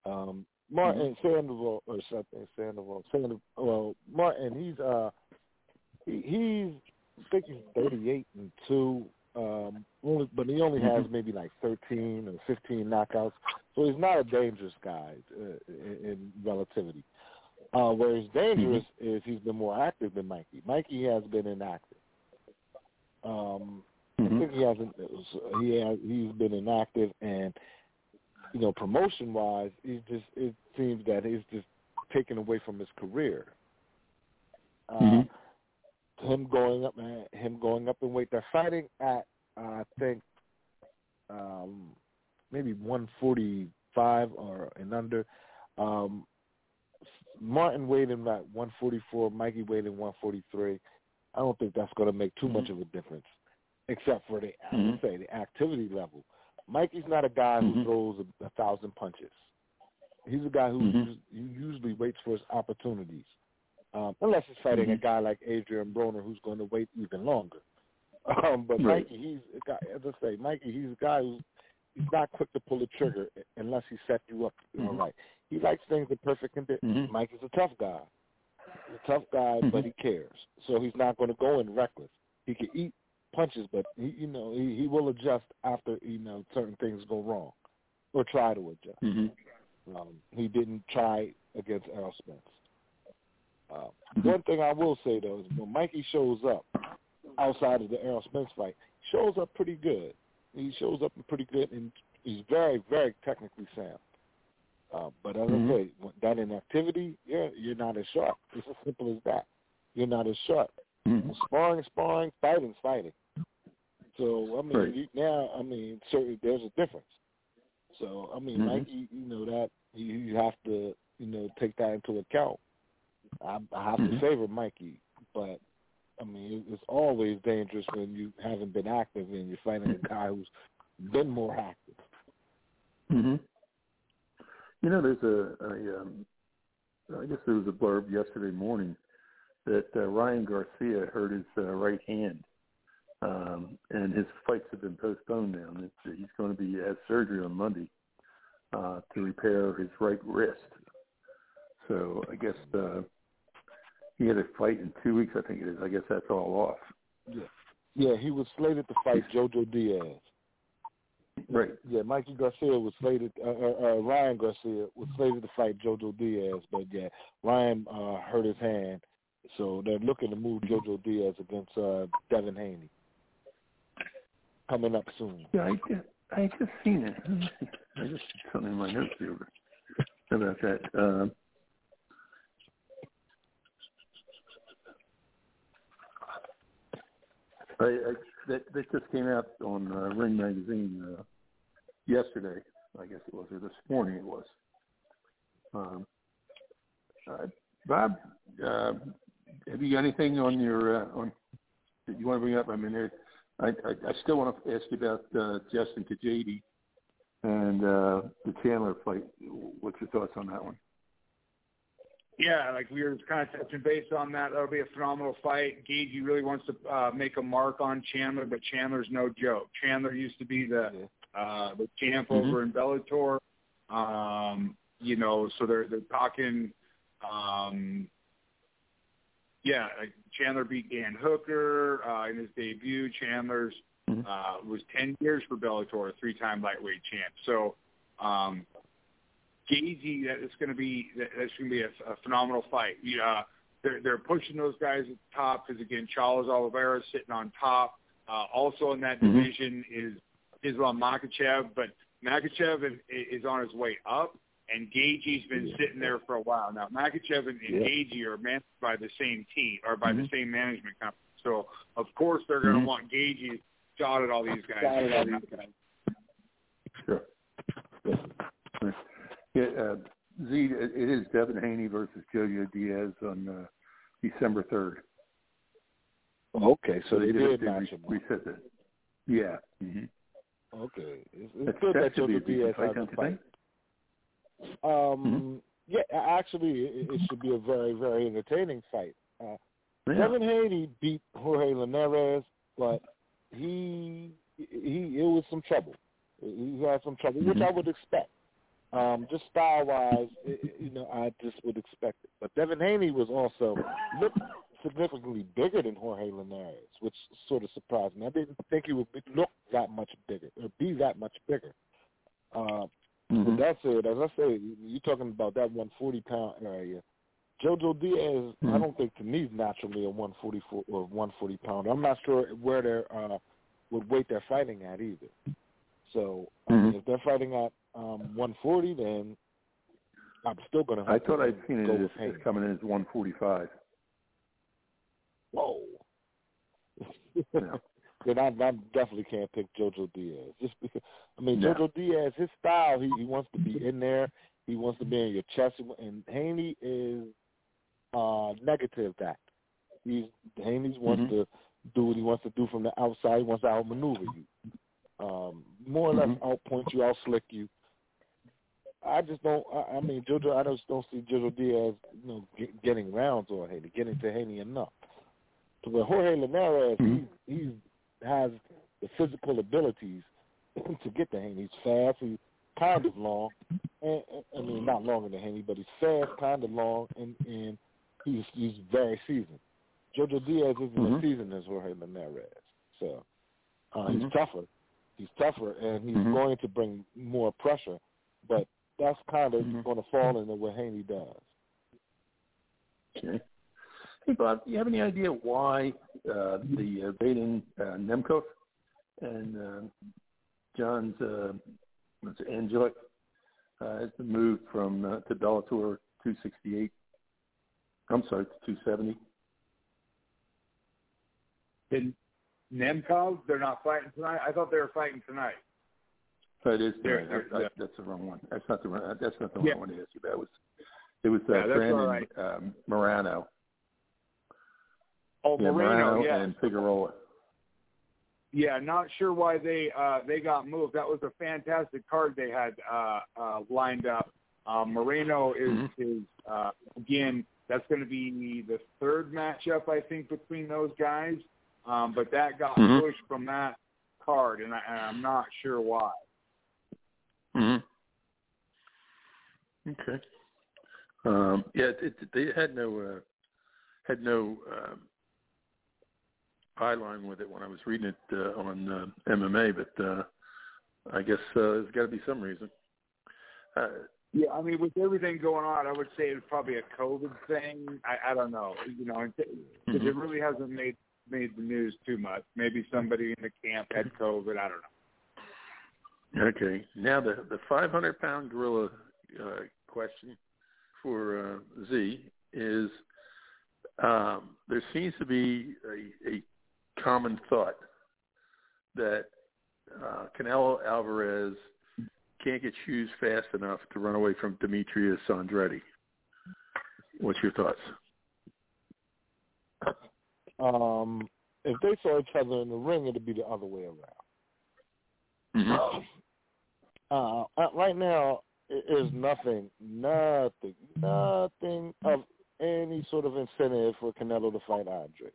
Um, Martin mm-hmm. Sandoval or something Sandoval. Sandoval. Well, Martin, he's uh, he, he's I think he's thirty eight and two. Um, only, but he only has mm-hmm. maybe like thirteen or fifteen knockouts, so he's not a dangerous guy uh, in, in relativity. Uh, where he's dangerous mm-hmm. is he's been more active than Mikey. Mikey has been inactive. Um, mm-hmm. I think he hasn't. He has. He's been inactive, and you know, promotion wise, he's just. It seems that he's just taken away from his career. Uh, mm-hmm. Him going up, him going up in weight. They're fighting at, uh, I think, um, maybe 145 or and under. Um, Martin weighed in at 144. Mikey weighed in 143. I don't think that's going to make too mm-hmm. much of a difference, except for the I would mm-hmm. say the activity level. Mikey's not a guy who mm-hmm. throws a, a thousand punches. He's a guy who mm-hmm. usually waits for his opportunities, um, unless he's fighting a mm-hmm. guy like Adrian Broner who's going to wait even longer. Um, but right. Mikey, he's a guy, as I say, Mikey, he's a guy who he's not quick to pull the trigger unless he set you up mm-hmm. all right. He likes things in perfect condition. Mm-hmm. Mike is a tough guy. He's a tough guy, mm-hmm. but he cares. So he's not going to go in reckless. He can eat punches, but he, you know, he, he will adjust after you know certain things go wrong, or try to adjust. Mm-hmm. Um, he didn't try against Errol Spence. Uh. One thing I will say though is when Mikey shows up outside of the Errol Spence fight, shows up pretty good. He shows up pretty good, and he's very, very technically sound. Uh, but as mm-hmm. I say, that inactivity, yeah, you're not as sharp. It's as simple as that. You're not as sharp. Mm-hmm. Sparring, sparring, fighting, fighting. So I mean, right. you, now I mean, certainly there's a difference. So I mean, mm-hmm. Mikey, you know that you, you have to, you know, take that into account. I, I have mm-hmm. to favor Mikey, but I mean, it's always dangerous when you haven't been active and you're fighting a guy who's been more active. Mhm. You know, there's a, a um, I guess there was a blurb yesterday morning that uh, Ryan Garcia hurt his uh, right hand, um, and his fights have been postponed now. And it's, he's going to be has surgery on Monday uh, to repair his right wrist. So I guess uh, he had a fight in two weeks. I think it is. I guess that's all off. Yeah, yeah. He was slated to fight Jojo Diaz. Right. Yeah, Mikey Garcia was slated. Uh, uh, uh, Ryan Garcia was slated to fight Jojo Diaz, but yeah, Ryan uh, hurt his hand So they're looking to move JoJo Diaz against uh, Devin Haney coming up soon. Yeah, I just, I just seen it. I just something in my notes here about that. Um, I, I, that that just came out on uh, Ring Magazine uh, yesterday. I guess it was, or this morning it was. Um, uh, Bob, uh, have you got anything on your uh, on that you want to bring up? I mean, I, I I still want to ask you about uh, Justin Gaethje and uh, the Chandler fight. What's your thoughts on that one? Yeah, like we were kind of touching base on that. That'll be a phenomenal fight. Gaethje really wants to uh, make a mark on Chandler, but Chandler's no joke. Chandler used to be the uh, the champ mm-hmm. over in Bellator. Um, you know, so they're they're talking. Um, yeah, like Chandler beat Dan Hooker uh, in his debut. Chandler's mm-hmm. uh, was ten years for Bellator, three-time lightweight champ. So um, Gaethje, that is going to be that's going to be a, a phenomenal fight. Yeah, they're they're pushing those guys at the top because again, Charles Oliveira is sitting on top. Uh, also in that mm-hmm. division is Islam Makhachev, but Makhachev is, is on his way up, and Gaethje's been yeah. sitting there for a while now. Makhachev and, and yeah. Gaethje are managed by the same team or by mm-hmm. the same management company, so of course they're going to mm-hmm. want Gaethje shot at all these guys. All these guys. Sure. Yeah. Uh, Z, it is Devin Haney versus Jojo Diaz on uh, December 3rd. Okay, so they, they did match him. We said that. Yeah. Mm-hmm. Okay, it's, it's good that, that Jojo Diaz has a fight. Um, mm-hmm. yeah, actually, it, it should be a very, very entertaining fight. Uh, yeah. Devin Haney beat Jorge Linares, but he he it was some trouble. He had some trouble, mm-hmm. which I would expect. Um, just style wise, you know, I just would expect it. But Devin Haney was also looked significantly bigger than Jorge Linares, which sort of surprised me. I didn't think he would look that much bigger or be that much bigger. Uh, mm-hmm. That's it. As I say, you're talking about that 140 pound area. Jojo Diaz, mm-hmm. I don't think to me is naturally a 144 or 140 pounder. I'm not sure where they're uh, what weight they're fighting at either. So mm-hmm. I mean, mm-hmm. if they're fighting at um, 140, then I'm still going to. I thought I'd seen it as, as coming in as 145. Whoa. Yeah. then I, I definitely can't pick JoJo Diaz. Just because, I mean, yeah. JoJo Diaz, his style, he, he wants to be in there. He wants to be in your chest. And Haney is uh, negative that. He's Haney wants mm-hmm. to do what he wants to do from the outside. He wants to outmaneuver you. Um, more or less mm-hmm. outpoint you, outslick you. I just don't. I, I mean, Jojo. I just don't see Jojo Diaz, you know, get, getting rounds on Haney, getting to Haney enough. To where Jorge Linares, mm-hmm. he he has the physical abilities to get to Haney. He's fast. He's kind of long. And, I mean, not longer than Haney, but he's fast, kind of long, and and he's he's very seasoned. Jojo Diaz isn't mm-hmm. as seasoned as Jorge Linares, so uh, mm-hmm. he's tougher. He's tougher, and he's mm-hmm. going to bring more pressure. But that's kind of mm-hmm. going to fall into what Haney does. Okay. Hey, Bob, do you have any idea why uh, the uh, Vadim uh, Nemkov and uh, John's uh, Angelic uh, has been moved from uh, to Bellator 268? I'm sorry, to 270. Did Nemkov? They're not fighting tonight. I thought they were fighting tonight. So it is. I, I, that's the wrong one. That's not the wrong. That's not the yeah. one I wanted to ask you about. It was it was uh, yeah, Brandon right. um, Moreno. Oh, yeah, Moreno, and Figueroa. Yeah, not sure why they uh, they got moved. That was a fantastic card they had uh, uh, lined up. Um, Moreno is mm-hmm. is uh, again. That's going to be the third matchup I think between those guys. Um, but that got mm-hmm. pushed from that card, and, I, and I'm not sure why. Hmm Okay. Um, yeah, it, it, they had no uh, had no um, eye line with it when I was reading it uh, on uh, MMA, but uh, I guess uh, there's got to be some reason. Uh, Yeah, I mean, with everything going on, I would say it's probably a COVID thing. I, I don't know, you know, because mm-hmm. it really hasn't made made the news too much. Maybe somebody in the camp had COVID. I don't know. Okay, now the the 500 pound gorilla uh, question for uh, Z is um, there seems to be a, a common thought that uh, Canelo Alvarez can't get shoes fast enough to run away from Demetrius Andrade. What's your thoughts? Um, if they saw each other in the ring, it'd be the other way around. Mm-hmm. uh, right now, there's nothing, nothing, nothing of any sort of incentive for Canelo to fight Andre.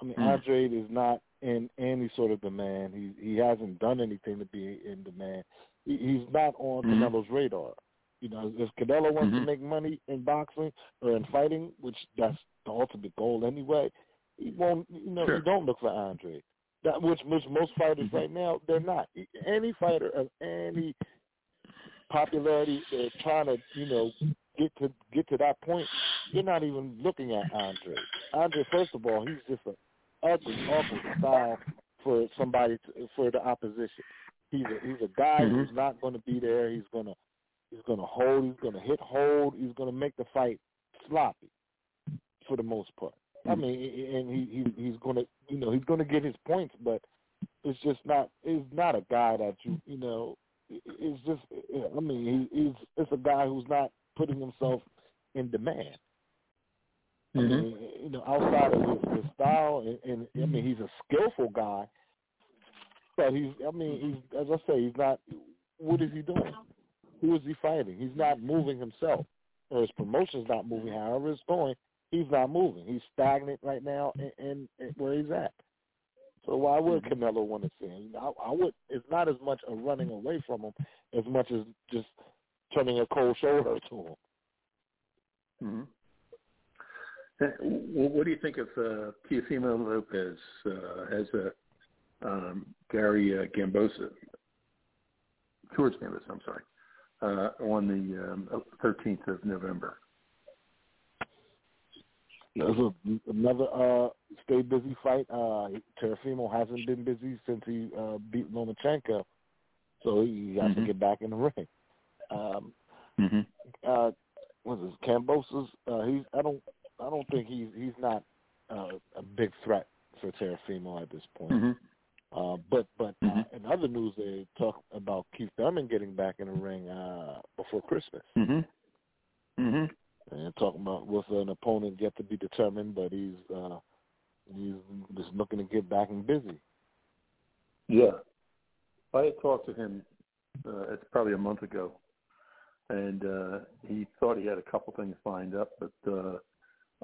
I mean, mm. Andre is not in any sort of demand. He he hasn't done anything to be in demand. He, he's not on mm-hmm. Canelo's radar. You know, if Canelo wants mm-hmm. to make money in boxing or in fighting, which that's the ultimate goal anyway, he won't. You know, sure. he don't look for Andre. That which which most fighters mm-hmm. right now they're not. Any fighter of any popularity, they're trying to you know get to get to that point. You're not even looking at Andre. Andre, first of all, he's just an ugly, awful style for somebody to, for the opposition. He's a he's a guy mm-hmm. who's not going to be there. He's gonna he's gonna hold. He's gonna hit hold. He's gonna make the fight sloppy for the most part. I mean, and he, he he's gonna you know he's gonna get his points, but it's just not it's not a guy that you you know it's just I mean he, he's it's a guy who's not putting himself in demand. Mm-hmm. Mean, you know, outside of his, his style, and, and I mean, he's a skillful guy, but he's I mean, he's as I say, he's not. What is he doing? Who is he fighting? He's not moving himself, or his promotion's not moving. However it's going, he's not moving. He's stagnant right now, and, where he's at. So why would mm-hmm. Canelo want to see him? I, I would. It's not as much a running away from him as much as just turning a cold shoulder to him. Mm-hmm. What do you think of uh, Teofimo Lopez uh, as a um, Gary uh, Kambosos, George Kambosos, I'm sorry, uh, on the um, 13th of November? There's a, another uh, stay busy fight. Uh, hasn't been busy since he uh, beat Lomachenko, so he has mm-hmm. to get back in the ring. Um, mm-hmm. uh, what's this? Kambosos? Uh, he's. I don't. I don't think he's. He's not uh, a big threat for Teofimo at this point. Mm-hmm. Uh, but but uh, mm-hmm. in other news, they talk about Keith Thurman getting back in the ring uh, before Christmas. Mm-hmm. Mm-hmm. And talking about with an opponent yet to be determined, but he's uh, he's just looking to get back and busy. Yeah, I had talked to him. Uh, it's probably a month ago, and uh, he thought he had a couple things lined up, but uh,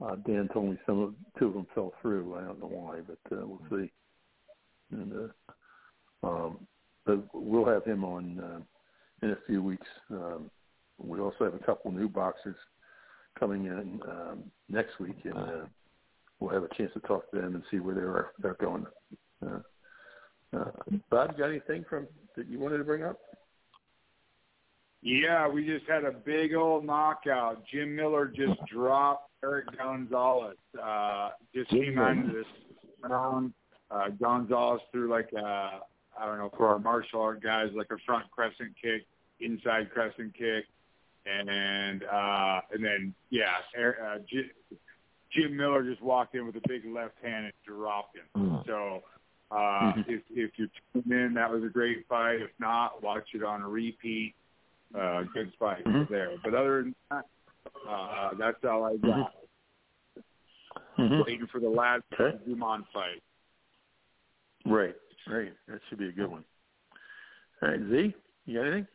uh, Dan told me some of two of them fell through. I don't know why, but uh, we'll see and uh, um, but we'll have him on uh, in a few weeks. Um, we also have a couple new boxers coming in um, next week, and uh, we'll have a chance to talk to them and see where they're they're going. Uh, uh, Bob, you got anything from that you wanted to bring up? Yeah, we just had a big old knockout. Jim Miller just dropped Erick Gonzalez. Uh, just came on this round uh, Gonzalez threw like a, I don't know, for our martial art guys, like a front crescent kick, inside crescent kick, and uh, and then yeah, uh, Jim Miller just walked in with a big left hand and dropped him. Mm. So uh, mm-hmm. if if you're tuning in, that was a great fight. If not, watch it on a repeat. Uh, good fight mm-hmm. there. But other than that, uh, that's all I got. Mm-hmm. Waiting for the last okay. Dumont fight. Right, right. That should be a good one. All right, Z, you got anything?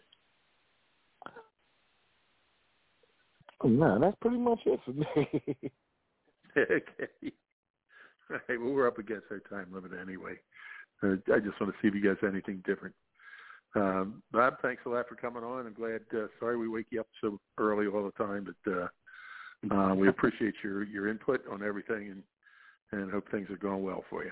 No, that's pretty much it for me. okay. All right, well, we're up against our time limit anyway. Uh, I just want to see if you guys have anything different. Um, Bob, thanks a lot for coming on. I'm glad. Uh, sorry we wake you up so early all the time, but uh, uh, we appreciate your your input on everything, and and hope things are going well for you.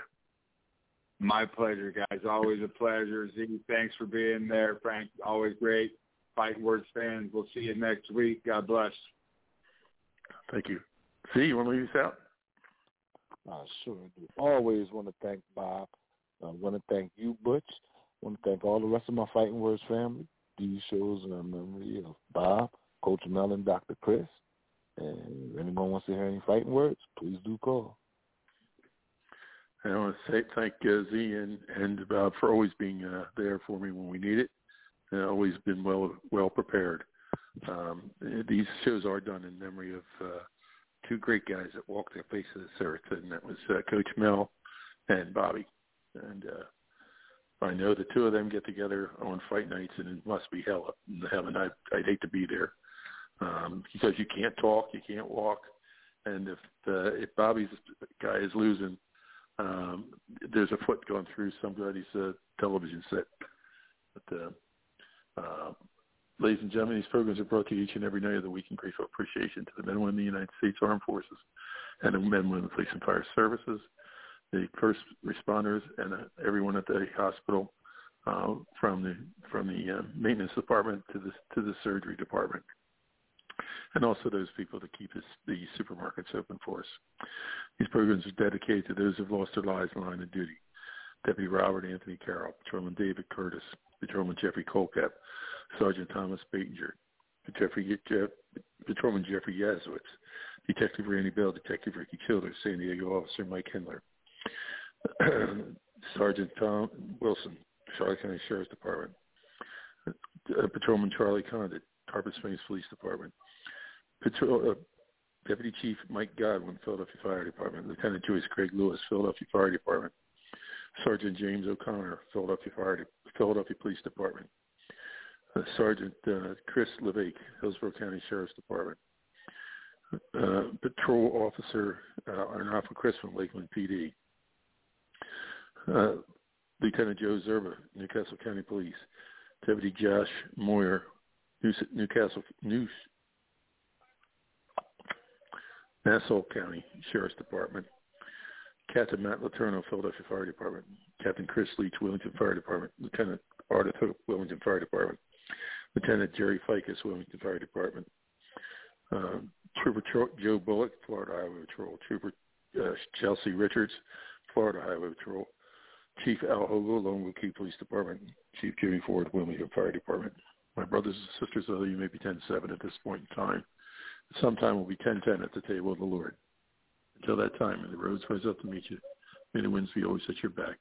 My pleasure, guys. Always a pleasure. Z, thanks for being there. Frank, always great. Fight Words fans. We'll see you next week. God bless. Thank you. See, you want to leave us out? I sure do. Always want to thank Bob. I want to thank you, Butch. I want to thank all the rest of my Fighting Words family. These shows in memory of Bob, Coach Mel, and Dr. Chris. And if anyone wants to hear any fighting words, please do call. I want to say thank uh, Z and and Bob for always being uh, there for me when we need it, and always been well well prepared. Um, these shows are done in memory of uh, two great guys that walked the face of this earth, and that was uh, Coach Mel and Bobby. And uh, I know the two of them get together on fight nights, and it must be hell in heaven. I, I'd hate to be there um, because you can't talk, you can't walk, and if uh, if Bobby's guy is losing, um, there's a foot going through somebody's uh, television set. But uh, uh, Ladies and gentlemen, these programs are brought to you each and every night of the week in grateful appreciation to the men and women of the United States Armed Forces and the men and women of the Police and Fire Services, the first responders, and uh, everyone at the hospital, uh, from the from the uh, maintenance department to the to the surgery department, and also those people that keep this, the supermarkets open for us. These programs are dedicated to those who have lost their lives in line of duty. Deputy Robert Anthony Carroll, Patrolman David Curtis, Patrolman Jeffrey Colcap, Sergeant Thomas Batinger, Jeffrey, Jeff, Patrolman Jeffrey Yazowitz, Detective Randy Bell, Detective Ricky Childers, San Diego Officer Mike Hendler, Sergeant Tom Wilson, Charlotte County Sheriff's Department, uh, Patrolman Charlie Condit, Tarpon Springs Police Department, Patrol, uh, Deputy Chief Mike Godwin, Philadelphia Fire Department, Lieutenant Joyce Craig Lewis, Philadelphia Fire Department, Sergeant James O'Connor, Philadelphia Fire, De- Philadelphia Police Department, Sergeant uh, Chris Levake, Hillsborough County Sheriff's Department, uh, Patrol Officer uh, Arnolfo from Lakeland PD, Lieutenant Joe Zerba, Newcastle County Police, Deputy Josh Moyer, Newcastle New Nassau County Sheriff's Department, Captain Matt Letourneau, Philadelphia Fire Department, Captain Chris Leach, Wellington Fire Department, Lieutenant Ardith Hope, Wellington Fire Department, Lieutenant Jerry Ficus, Wilmington Fire Department, uh, Trooper Joe Bullock, Florida Highway Patrol, Trooper uh, Chelsea Richards, Florida Highway Patrol, Chief Al Hogo, Lone Key Police Department, Chief Jimmy Ford, Wilmington Fire Department. My brothers and sisters, although you may be 10-7 at this point in time, sometime we'll be 10-10 at the table of the Lord. Until that time, may the roads rise up to meet you. May the winds be always at your back.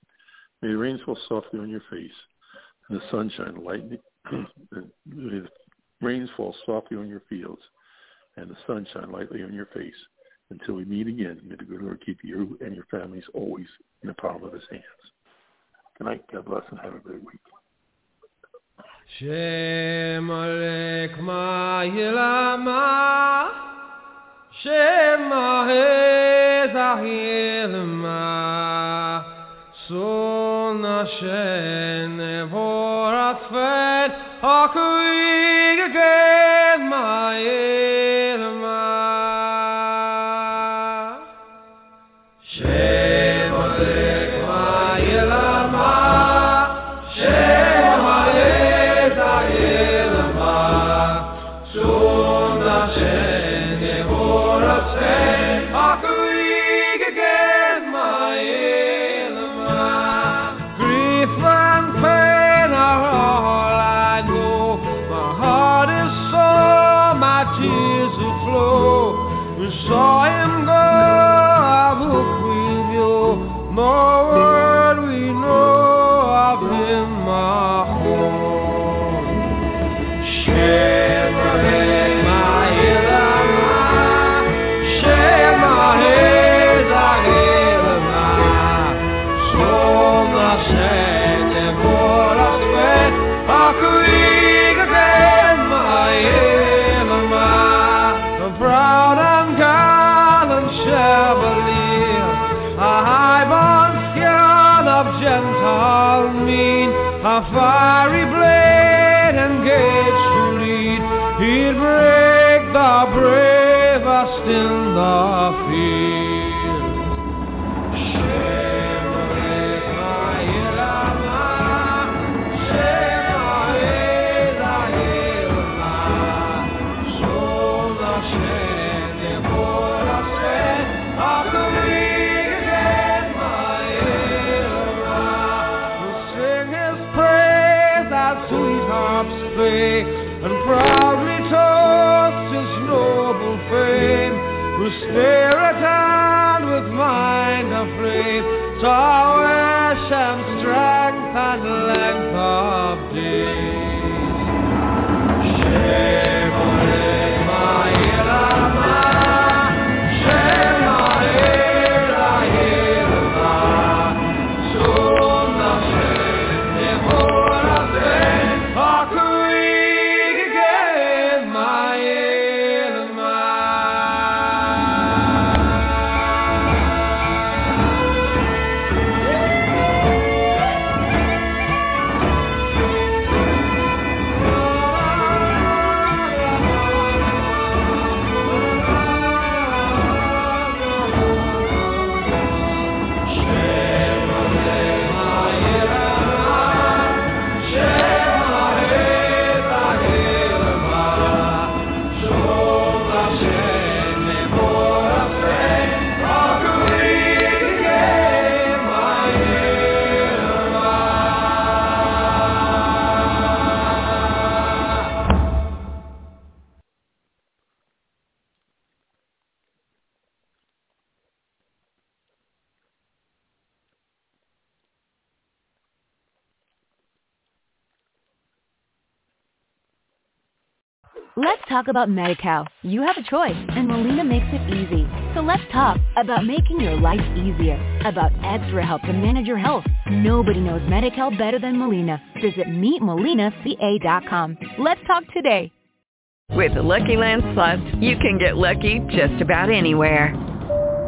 May the rains fall softly on your face, and the sunshine lighten the rains fall softly on your fields, and the sun shine lightly on your face. Until we meet again, may the good Lord keep you and your families always in the palm of his hands. Good night. God bless and have a great week. Shem Alek Ma'ilama Shem Son Hashem Nevorat Fed Hakuig again my free talk about MediCal. You have a choice, and Molina makes it easy. So let's talk about making your life easier, about extra help to manage your health. Nobody knows MediCal better than Molina. Visit meetmolinaca.com. Let's talk today. With the Lucky Land Slots, you can get lucky just about anywhere.